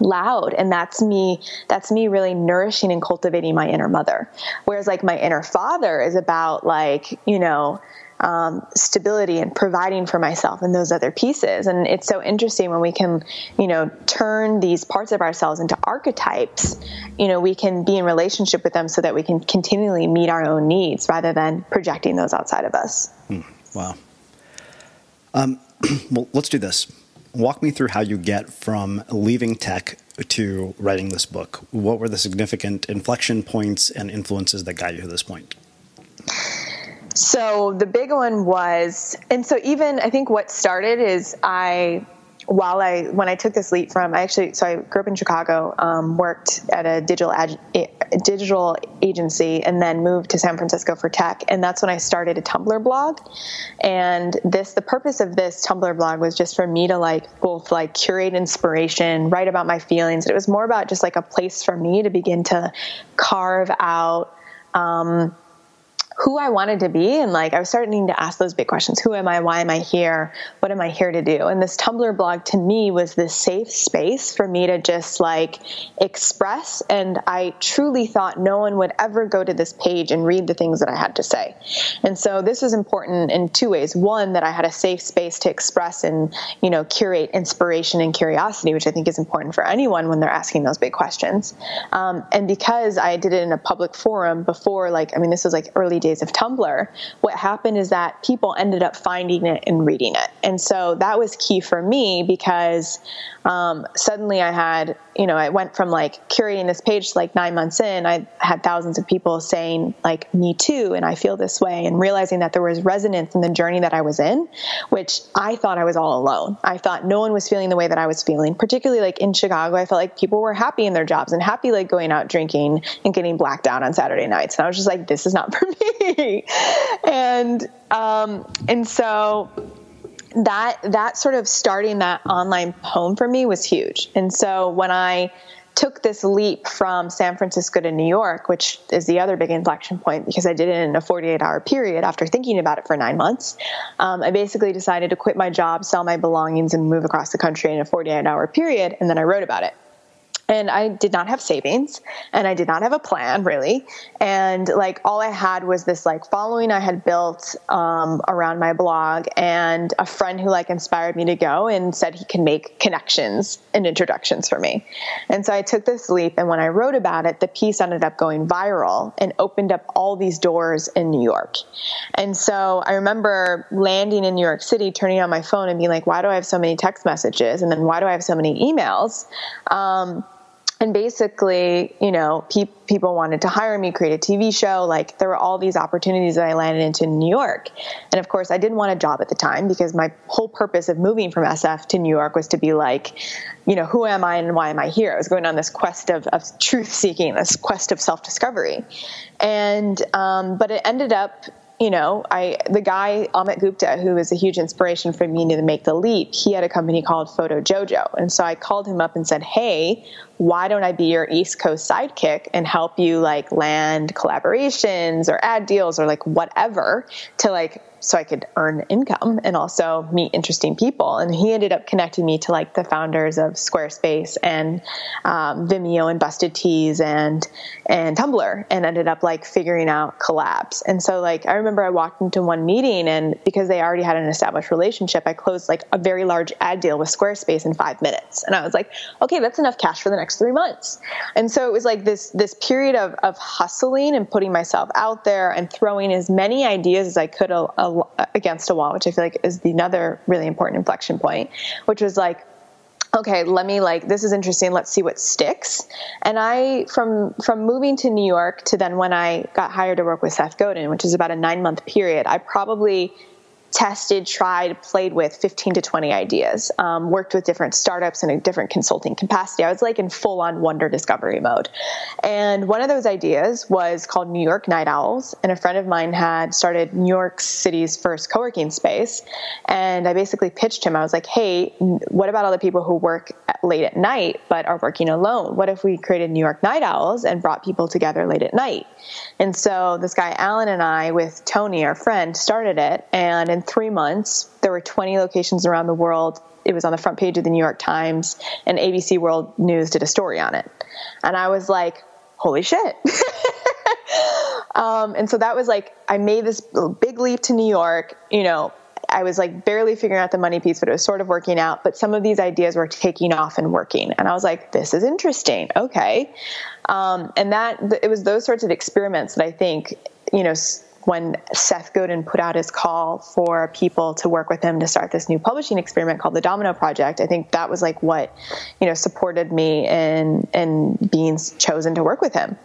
loud and that's me that's me really nourishing and cultivating my inner mother whereas like my inner father is about like you know um, stability and providing for myself and those other pieces and it's so interesting when we can you know turn these parts of ourselves into archetypes you know we can be in relationship with them so that we can continually meet our own needs rather than projecting those outside of us hmm. wow um, well let's do this walk me through how you get from leaving tech to writing this book. What were the significant inflection points and influences that got you to this point? So the big one was, and so even I think what started is I while I when I took this leap from I actually so I grew up in Chicago, um, worked at a digital ag, digital agency, and then moved to San Francisco for tech, and that's when I started a Tumblr blog. And this the purpose of this Tumblr blog was just for me to like both like curate inspiration, write about my feelings. It was more about just like a place for me to begin to carve out. Um, who I wanted to be. And like, I was starting to ask those big questions. Who am I? Why am I here? What am I here to do? And this Tumblr blog to me was this safe space for me to just like express. And I truly thought no one would ever go to this page and read the things that I had to say. And so this was important in two ways. One, that I had a safe space to express and, you know, curate inspiration and curiosity, which I think is important for anyone when they're asking those big questions. Um, and because I did it in a public forum before, like, I mean, this was like early days days of Tumblr, what happened is that people ended up finding it and reading it. And so that was key for me because um, suddenly I had, you know, I went from like curating this page to like nine months in, I had thousands of people saying, like, me too, and I feel this way, and realizing that there was resonance in the journey that I was in, which I thought I was all alone. I thought no one was feeling the way that I was feeling, particularly like in Chicago. I felt like people were happy in their jobs and happy like going out drinking and getting blacked out on Saturday nights. And I was just like, this is not for me. and, um, and so that that sort of starting that online home for me was huge. And so when I took this leap from San Francisco to New York, which is the other big inflection point because I did it in a 48 hour period after thinking about it for nine months. Um, I basically decided to quit my job, sell my belongings, and move across the country in a 48 hour period. And then I wrote about it and I did not have savings and I did not have a plan really. And like all I had was this like following I had built um, around my blog and a friend who like inspired me to go and said he can make connections and introductions for me. And so I took this leap. And when I wrote about it, the piece ended up going viral and opened up all these doors in New York. And so I remember landing in New York City, turning on my phone and being like, why do I have so many text messages? And then why do I have so many emails? Um, and basically, you know, pe- people wanted to hire me, create a TV show. Like there were all these opportunities that I landed into in New York. And of course, I didn't want a job at the time because my whole purpose of moving from SF to New York was to be like, you know, who am I and why am I here? I was going on this quest of, of truth seeking, this quest of self discovery. And, um, but it ended up you know, I the guy Amit Gupta, who was a huge inspiration for me to make the leap, he had a company called Photojojo, and so I called him up and said, "Hey, why don't I be your East Coast sidekick and help you like land collaborations or ad deals or like whatever to like so I could earn income and also meet interesting people. And he ended up connecting me to like the founders of Squarespace and um, Vimeo and Busted Tees and and Tumblr, and ended up like figuring out collabs. And so like I remember I walked into one meeting and because they already had an established relationship, I closed like a very large ad deal with Squarespace in five minutes. And I was like, okay, that's enough cash for the next three months. And so it was like this this period of of hustling and putting myself out there and throwing as many ideas as I could. A, a against a wall, which I feel like is another really important inflection point, which was like, okay, let me like this is interesting. Let's see what sticks. And I from from moving to New York to then when I got hired to work with Seth Godin, which is about a nine month period, I probably tested, tried, played with 15 to 20 ideas, um, worked with different startups in a different consulting capacity. I was like in full on wonder discovery mode. And one of those ideas was called New York Night Owls. And a friend of mine had started New York City's first co working space. And I basically pitched him. I was like, hey, what about all the people who work late at night but are working alone? What if we created New York Night Owls and brought people together late at night? And so this guy, Alan, and I, with Tony, our friend, started it. And in three months, there were 20 locations around the world. It was on the front page of the New York Times, and ABC World News did a story on it. And I was like, holy shit. um, and so that was like, I made this big leap to New York, you know, I was like barely figuring out the money piece, but it was sort of working out. But some of these ideas were taking off and working. And I was like, this is interesting. Okay. Um, and that, it was those sorts of experiments that I think, you know, when Seth Godin put out his call for people to work with him to start this new publishing experiment called the Domino Project, I think that was like what, you know, supported me in in being chosen to work with him.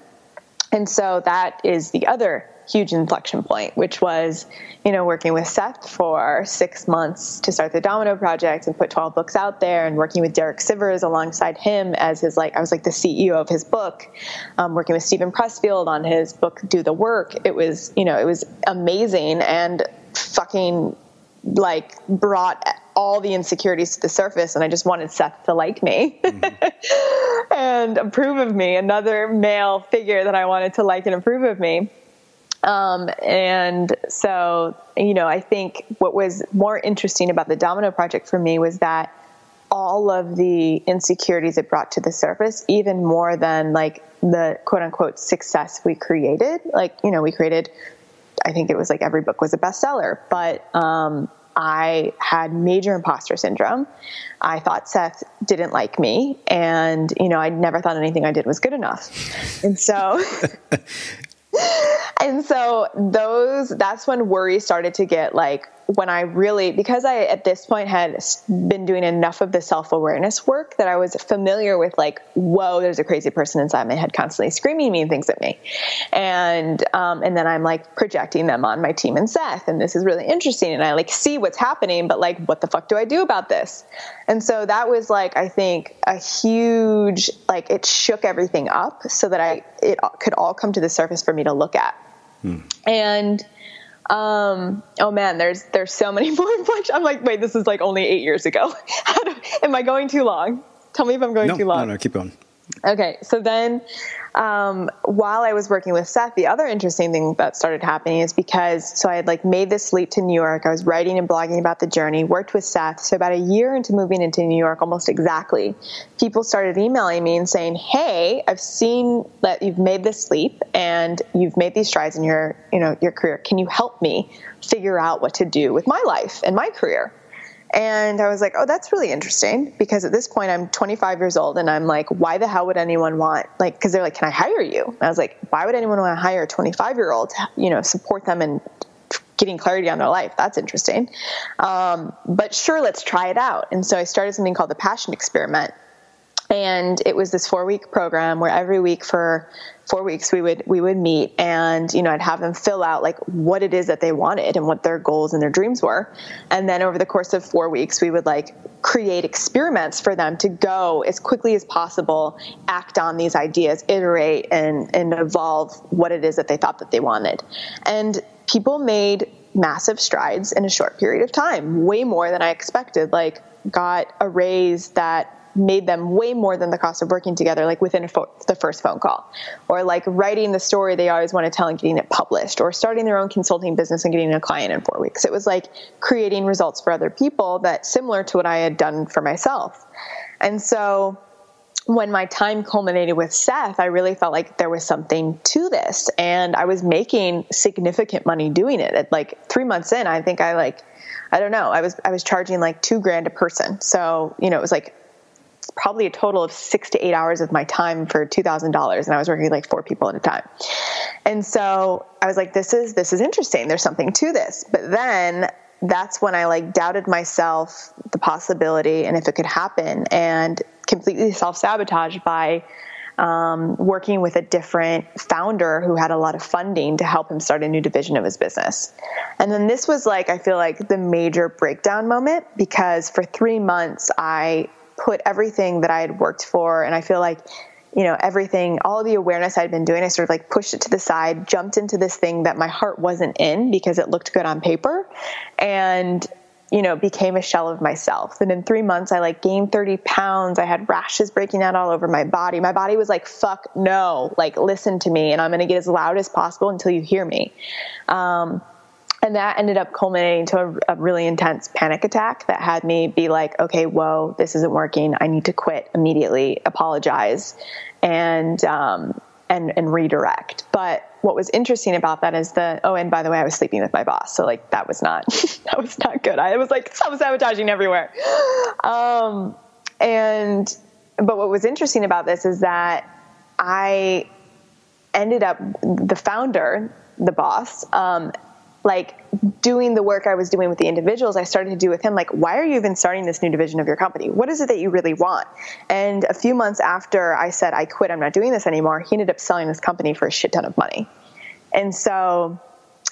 And so that is the other huge inflection point, which was, you know, working with Seth for six months to start the Domino Project and put 12 books out there, and working with Derek Sivers alongside him as his like I was like the CEO of his book, um, working with Steven Pressfield on his book Do the Work. It was, you know, it was amazing and fucking like brought all the insecurities to the surface and I just wanted Seth to like me mm-hmm. and approve of me, another male figure that I wanted to like and approve of me. Um, and so, you know, I think what was more interesting about the Domino Project for me was that all of the insecurities it brought to the surface, even more than like the quote unquote success we created. Like, you know, we created, I think it was like every book was a bestseller, but, um, I had major imposter syndrome. I thought Seth didn't like me, and you know, I never thought anything I did was good enough. And so, and so those that's when worry started to get like when I really, because I at this point had been doing enough of the self awareness work that I was familiar with, like, whoa, there's a crazy person inside my head constantly screaming mean things at me, and um, and then I'm like projecting them on my team and Seth, and this is really interesting, and I like see what's happening, but like, what the fuck do I do about this? And so that was like, I think a huge like it shook everything up so that I it could all come to the surface for me to look at, hmm. and um, oh man, there's there's so many more inflections. I'm like, wait, this is like only eight years ago. do, am I going too long? Tell me if I'm going no, too long. No, no, keep going. Okay, so then um, while I was working with Seth, the other interesting thing that started happening is because so I had like made this leap to New York. I was writing and blogging about the journey, worked with Seth. So about a year into moving into New York, almost exactly, people started emailing me and saying, "Hey, I've seen that you've made this leap and you've made these strides in your you know your career. Can you help me figure out what to do with my life and my career?" And I was like, oh, that's really interesting because at this point I'm 25 years old and I'm like, why the hell would anyone want, like, because they're like, can I hire you? And I was like, why would anyone want to hire a 25 year old to, you know, support them in getting clarity on their life? That's interesting. Um, but sure, let's try it out. And so I started something called the Passion Experiment and it was this four week program where every week for four weeks we would we would meet and you know i'd have them fill out like what it is that they wanted and what their goals and their dreams were. And then over the course of four weeks we would like create experiments for them to go as quickly as possible act on these ideas iterate and and evolve what it is that they thought that they wanted. And people made massive strides in a short period of time way more than i expected. Like got a raise that made them way more than the cost of working together, like within fo- the first phone call, or like writing the story they always want to tell and getting it published, or starting their own consulting business and getting a client in four weeks. It was like creating results for other people that similar to what I had done for myself. And so when my time culminated with Seth, I really felt like there was something to this. And I was making significant money doing it. At like three months in, I think I like, I don't know, I was I was charging like two grand a person. So, you know, it was like probably a total of six to eight hours of my time for two thousand dollars, and I was working like four people at a time. And so I was like, "This is this is interesting. There's something to this." But then that's when I like doubted myself, the possibility, and if it could happen, and completely self sabotaged by um, working with a different founder who had a lot of funding to help him start a new division of his business. And then this was like, I feel like the major breakdown moment because for three months I put everything that I had worked for, and I feel like you know everything all the awareness i'd been doing i sort of like pushed it to the side jumped into this thing that my heart wasn't in because it looked good on paper and you know became a shell of myself. And in three months i like gained 30 pounds. I had rashes breaking out all over my body. My body was like fuck no. Like listen to me and i'm going to get as loud as possible until you hear me. Um, and that ended up culminating to a, a, really intense panic attack that had me be like, okay, whoa, this isn't working. I need to quit immediately, apologize, and um, and and redirect. But what was interesting about that is that oh, and by the way, I was sleeping with my boss, so like that was not that was not good. I was like self sabotaging everywhere. Um, and but what was interesting about this is that I ended up the founder the boss um, like doing the work I was doing with the individuals, I started to do with him, like, why are you even starting this new division of your company? What is it that you really want? And a few months after I said, I quit, I'm not doing this anymore, he ended up selling this company for a shit ton of money. And so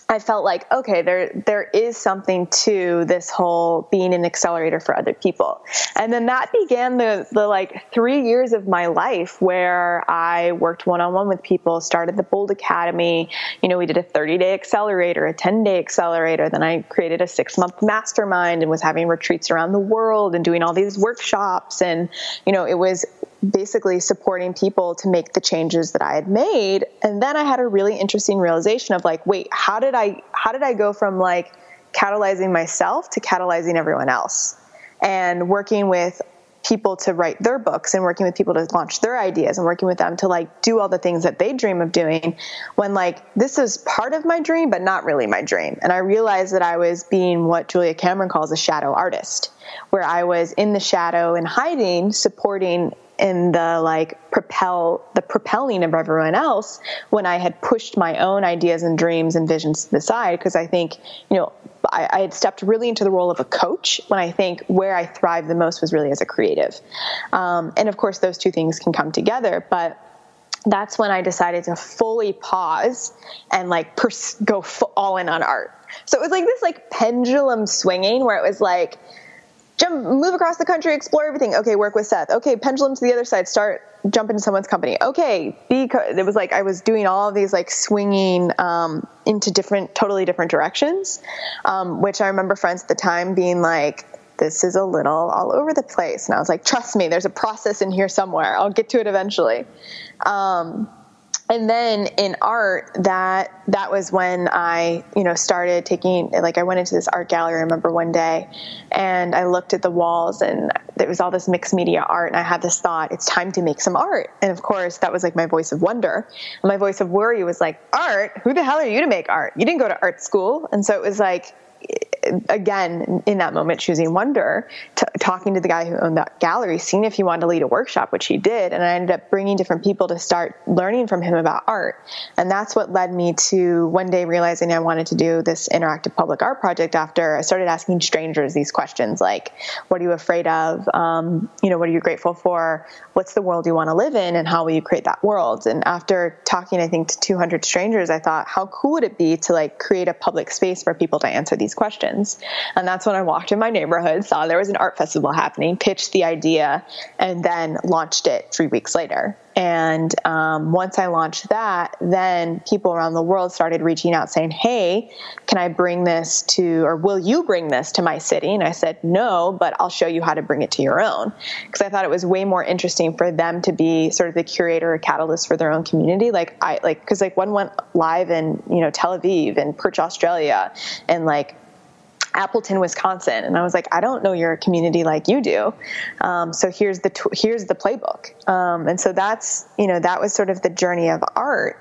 I felt like okay, there there is something to this whole being an accelerator for other people, and then that began the the like three years of my life where I worked one on one with people, started the Bold Academy. You know, we did a thirty day accelerator, a ten day accelerator. Then I created a six month mastermind and was having retreats around the world and doing all these workshops, and you know, it was basically supporting people to make the changes that I had made. And then I had a really interesting realization of like, wait, how did I how did I go from like catalyzing myself to catalyzing everyone else? And working with people to write their books and working with people to launch their ideas and working with them to like do all the things that they dream of doing when like this is part of my dream but not really my dream and i realized that i was being what julia cameron calls a shadow artist where i was in the shadow and hiding supporting in the like propel the propelling of everyone else when I had pushed my own ideas and dreams and visions to the side because I think you know I, I, had stepped really into the role of a coach when I think where I thrived the most was really as a creative, um, and of course those two things can come together, but that's when I decided to fully pause and like pers- go all in on art. So it was like this like pendulum swinging where it was like jump, move across the country, explore everything. Okay, work with Seth. Okay, pendulum to the other side, start jump into someone's company. Okay, because It was like I was doing all of these like swinging um, into different, totally different directions, um, which I remember friends at the time being like, "This is a little all over the place," and I was like, "Trust me, there's a process in here somewhere. I'll get to it eventually." Um, and then in art that that was when i you know started taking like i went into this art gallery i remember one day and i looked at the walls and there was all this mixed media art and i had this thought it's time to make some art. And of course that was like my voice of wonder. And my voice of worry was like art? Who the hell are you to make art? You didn't go to art school. And so it was like again in that moment choosing wonder t- talking to the guy who owned that gallery seeing if he wanted to lead a workshop which he did and i ended up bringing different people to start learning from him about art. And that's what led me to one day realizing i wanted to do this interactive public art project after i started asking strangers these questions like what are you afraid of? Um, you know what are you grateful for? What's the world you want to live in and how will you create that world? And after talking i think to 200 strangers i thought how cool would it be to like create a public space for people to answer these questions and that's when i walked in my neighborhood saw there was an art festival happening pitched the idea and then launched it three weeks later and um, once I launched that, then people around the world started reaching out saying, Hey, can I bring this to, or will you bring this to my city? And I said, No, but I'll show you how to bring it to your own. Because I thought it was way more interesting for them to be sort of the curator or catalyst for their own community. Like, I, like, because like one went live in, you know, Tel Aviv and Perth, Australia, and like Appleton, Wisconsin, and I was like, I don't know your community like you do. Um, so here's the here's the playbook, um, and so that's you know that was sort of the journey of art.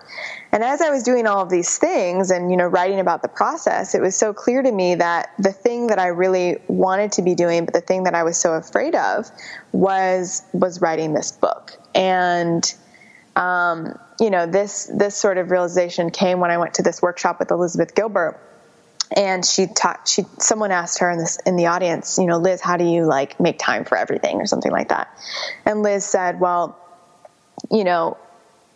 And as I was doing all of these things and you know writing about the process, it was so clear to me that the thing that I really wanted to be doing, but the thing that I was so afraid of, was was writing this book. And um, you know this this sort of realization came when I went to this workshop with Elizabeth Gilbert and she taught she someone asked her in this in the audience you know liz how do you like make time for everything? or something like that. And liz said well you know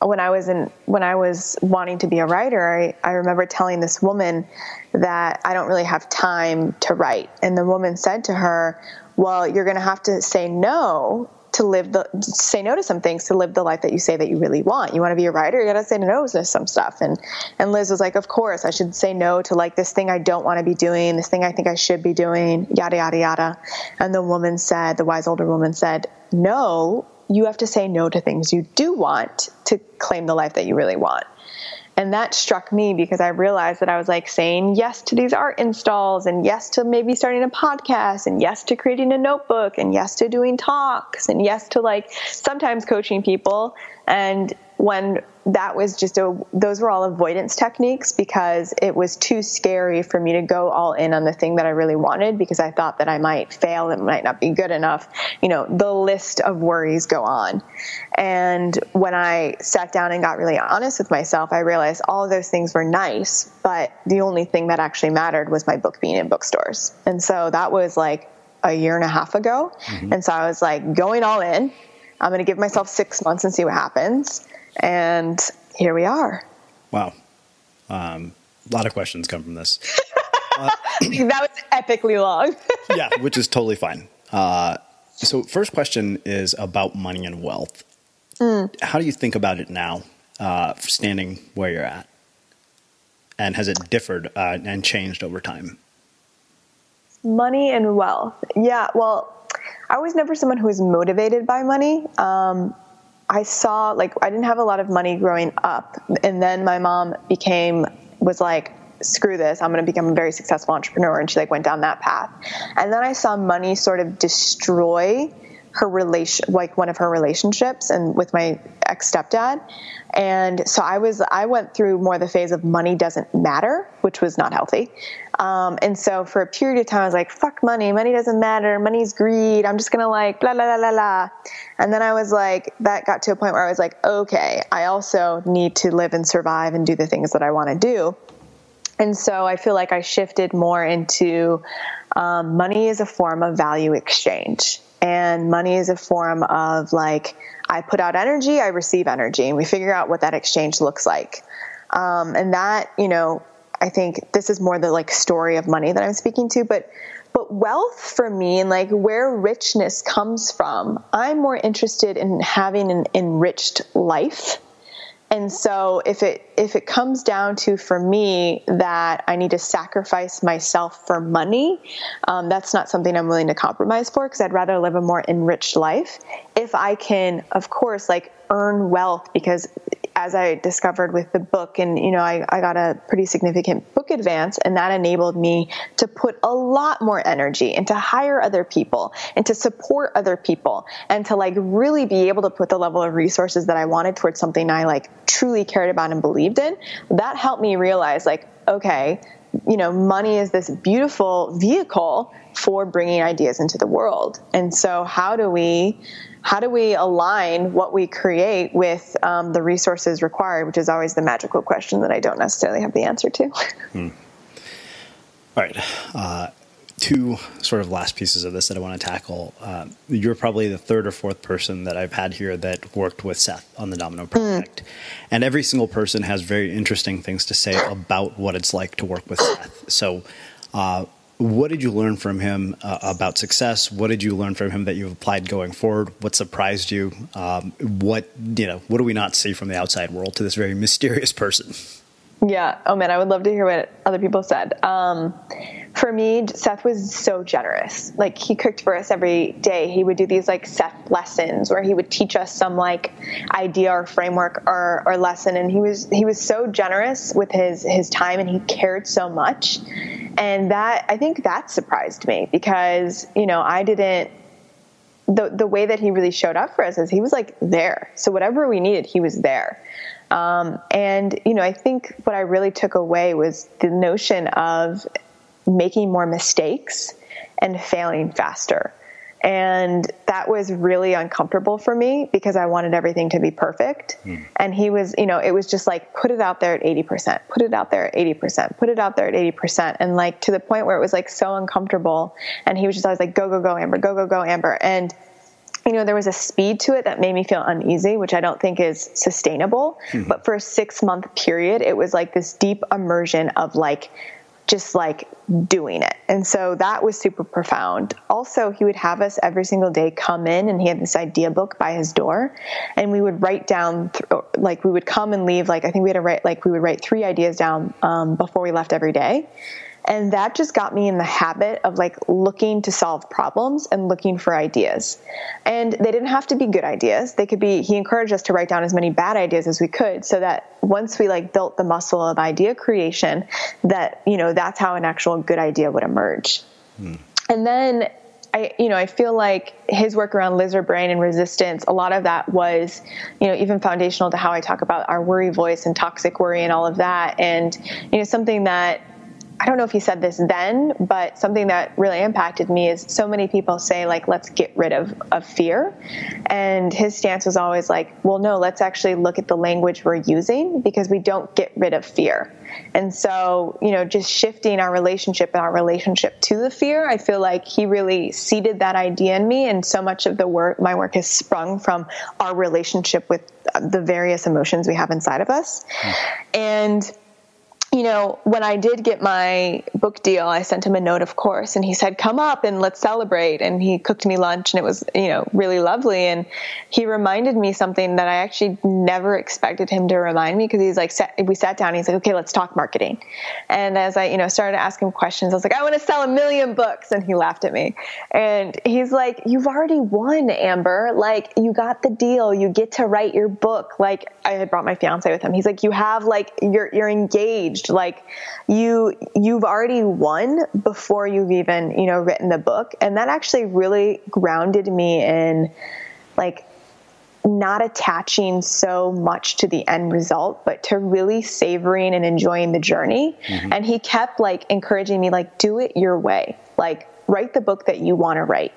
when i was in when i was wanting to be a writer i, I remember telling this woman that i don't really have time to write. And the woman said to her well you're going to have to say no to live the say no to some things to live the life that you say that you really want. You want to be a writer, you got to say no to some stuff. And and Liz was like, of course, I should say no to like this thing I don't want to be doing, this thing I think I should be doing, yada yada yada. And the woman said, the wise older woman said, no, you have to say no to things you do want to claim the life that you really want. And that struck me because I realized that I was like saying yes to these art installs and yes to maybe starting a podcast and yes to creating a notebook and yes to doing talks and yes to like sometimes coaching people. And when that was just a those were all avoidance techniques because it was too scary for me to go all in on the thing that I really wanted because I thought that I might fail it might not be good enough. You know the list of worries go on. And when I sat down and got really honest with myself I realized all of those things were nice but the only thing that actually mattered was my book being in bookstores. And so that was like a year and a half ago. Mm-hmm. and so I was like going all in. I'm going to give myself 6 months and see what happens and here we are. Wow. Um, a lot of questions come from this. Uh, that was epically long. yeah, which is totally fine. Uh, so, first question is about money and wealth. Mm. How do you think about it now, uh, standing where you're at? And has it differed uh, and changed over time? Money and wealth. Yeah, well, I was never someone who was motivated by money. Um, I saw like I didn't have a lot of money growing up, and then my mom became was like, "Screw this! I'm going to become a very successful entrepreneur," and she like went down that path. And then I saw money sort of destroy her relation, like one of her relationships, and with my ex stepdad. And so I was, I went through more the phase of money doesn't matter, which was not healthy. Um, and so for a period of time, I was like, fuck money. Money doesn't matter. Money's greed. I'm just to like, blah, blah, blah, blah, blah. And then I was like, that got to a point where I was like, okay, I also need to live and survive and do the things that I want to do. And so I feel like I shifted more into um, money is a form of value exchange. And money is a form of like, I put out energy, I receive energy, and we figure out what that exchange looks like. Um, and that, you know, I think this is more the like story of money that I'm speaking to, but but wealth for me and like where richness comes from, I'm more interested in having an enriched life and so if it if it comes down to for me that I need to sacrifice myself for money, um, that's not something I'm willing to compromise for because I'd rather live a more enriched life. If I can, of course, like earn wealth because as I discovered with the book, and you know, I, I got a pretty significant book advance, and that enabled me to put a lot more energy and to hire other people and to support other people and to like really be able to put the level of resources that I wanted towards something I like truly cared about and believed in. That helped me realize, like, okay, you know, money is this beautiful vehicle for bringing ideas into the world. And so, how do we how do we align what we create with um, the resources required, which is always the magical question that I don't necessarily have the answer to. Hmm. All right. Uh, two sort of last pieces of this that I want to tackle. Uh, you're probably the third or fourth person that I've had here that worked with Seth on the Domino Project. Mm. And every single person has very interesting things to say about what it's like to work with Seth. So, uh, what did you learn from him uh, about success? What did you learn from him that you've applied going forward? What surprised you? Um, what you know? What do we not see from the outside world to this very mysterious person? Yeah. Oh man, I would love to hear what other people said. Um, for me, Seth was so generous. Like he cooked for us every day. He would do these like Seth lessons where he would teach us some like idea or framework or, or lesson. And he was he was so generous with his his time and he cared so much. And that I think that surprised me because you know I didn't the the way that he really showed up for us is he was like there. So whatever we needed, he was there. Um, and you know, I think what I really took away was the notion of making more mistakes and failing faster. And that was really uncomfortable for me because I wanted everything to be perfect. Mm. And he was, you know, it was just like, put it out there at 80%, put it out there at 80%, put it out there at 80%. And like to the point where it was like so uncomfortable. And he was just always like, go, go, go, Amber, go, go, go, Amber. And you know, there was a speed to it that made me feel uneasy, which I don't think is sustainable. Mm-hmm. But for a six month period, it was like this deep immersion of like, just like doing it. And so that was super profound. Also, he would have us every single day come in and he had this idea book by his door and we would write down, th- like we would come and leave, like I think we had to write, like we would write three ideas down um, before we left every day. And that just got me in the habit of like looking to solve problems and looking for ideas. And they didn't have to be good ideas. They could be, he encouraged us to write down as many bad ideas as we could so that once we like built the muscle of idea creation, that, you know, that's how an actual good idea would emerge. Hmm. And then I, you know, I feel like his work around lizard brain and resistance, a lot of that was, you know, even foundational to how I talk about our worry voice and toxic worry and all of that. And, you know, something that I don't know if he said this then, but something that really impacted me is so many people say like, let's get rid of, of fear. And his stance was always like, well, no, let's actually look at the language we're using because we don't get rid of fear. And so, you know, just shifting our relationship and our relationship to the fear, I feel like he really seeded that idea in me. And so much of the work, my work has sprung from our relationship with the various emotions we have inside of us. Mm. And, you know, when I did get my book deal, I sent him a note, of course, and he said, "Come up and let's celebrate." And he cooked me lunch, and it was, you know, really lovely. And he reminded me something that I actually never expected him to remind me because he's like, we sat down, he's like, "Okay, let's talk marketing." And as I, you know, started to ask him questions, I was like, "I want to sell a million books," and he laughed at me. And he's like, "You've already won, Amber. Like, you got the deal. You get to write your book." Like, I had brought my fiance with him. He's like, "You have like, you're you're engaged." Changed. Like you you've already won before you've even, you know, written the book. And that actually really grounded me in like not attaching so much to the end result, but to really savoring and enjoying the journey. Mm-hmm. And he kept like encouraging me, like, do it your way. Like, write the book that you want to write.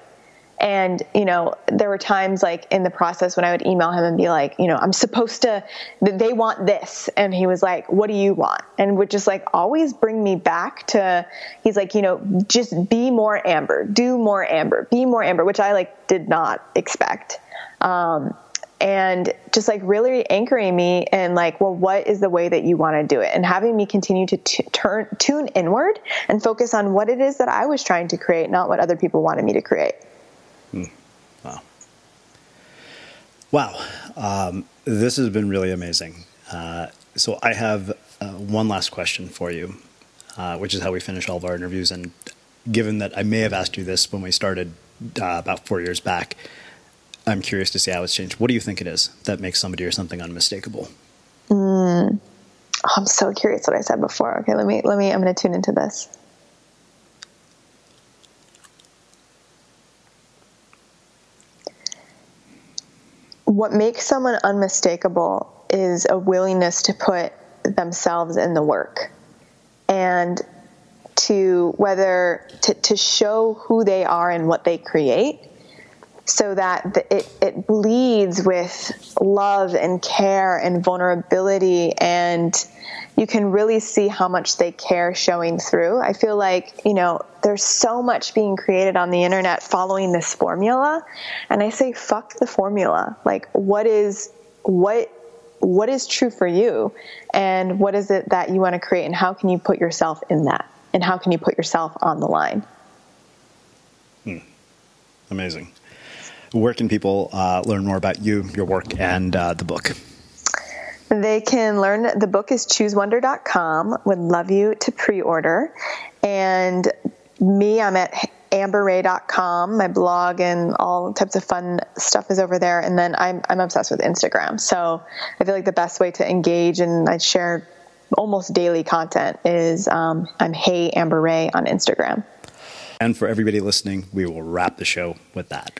And, you know, there were times like in the process when I would email him and be like, you know, I'm supposed to, they want this. And he was like, what do you want? And would just like always bring me back to, he's like, you know, just be more Amber, do more Amber, be more Amber, which I like did not expect. Um, and just like really anchoring me and like well what is the way that you want to do it and having me continue to t- turn tune inward and focus on what it is that i was trying to create not what other people wanted me to create hmm. wow wow um, this has been really amazing uh, so i have uh, one last question for you uh, which is how we finish all of our interviews and given that i may have asked you this when we started uh, about four years back I'm curious to see how it's changed. What do you think it is that makes somebody or something unmistakable? Mm. Oh, I'm so curious what I said before. Okay, let me let me. I'm going to tune into this. What makes someone unmistakable is a willingness to put themselves in the work. And to whether to, to show who they are and what they create so that it, it bleeds with love and care and vulnerability and you can really see how much they care showing through. I feel like, you know, there's so much being created on the internet following this formula. And I say, fuck the formula. Like, what is, what, what is true for you? And what is it that you want to create? And how can you put yourself in that? And how can you put yourself on the line? Hmm. Amazing. Where can people uh, learn more about you, your work, and uh, the book? They can learn the book is choosewonder.com. Would love you to pre order. And me, I'm at amberrae.com. My blog and all types of fun stuff is over there. And then I'm, I'm obsessed with Instagram. So I feel like the best way to engage and I share almost daily content is um, I'm Hey Amber Rae on Instagram. And for everybody listening, we will wrap the show with that.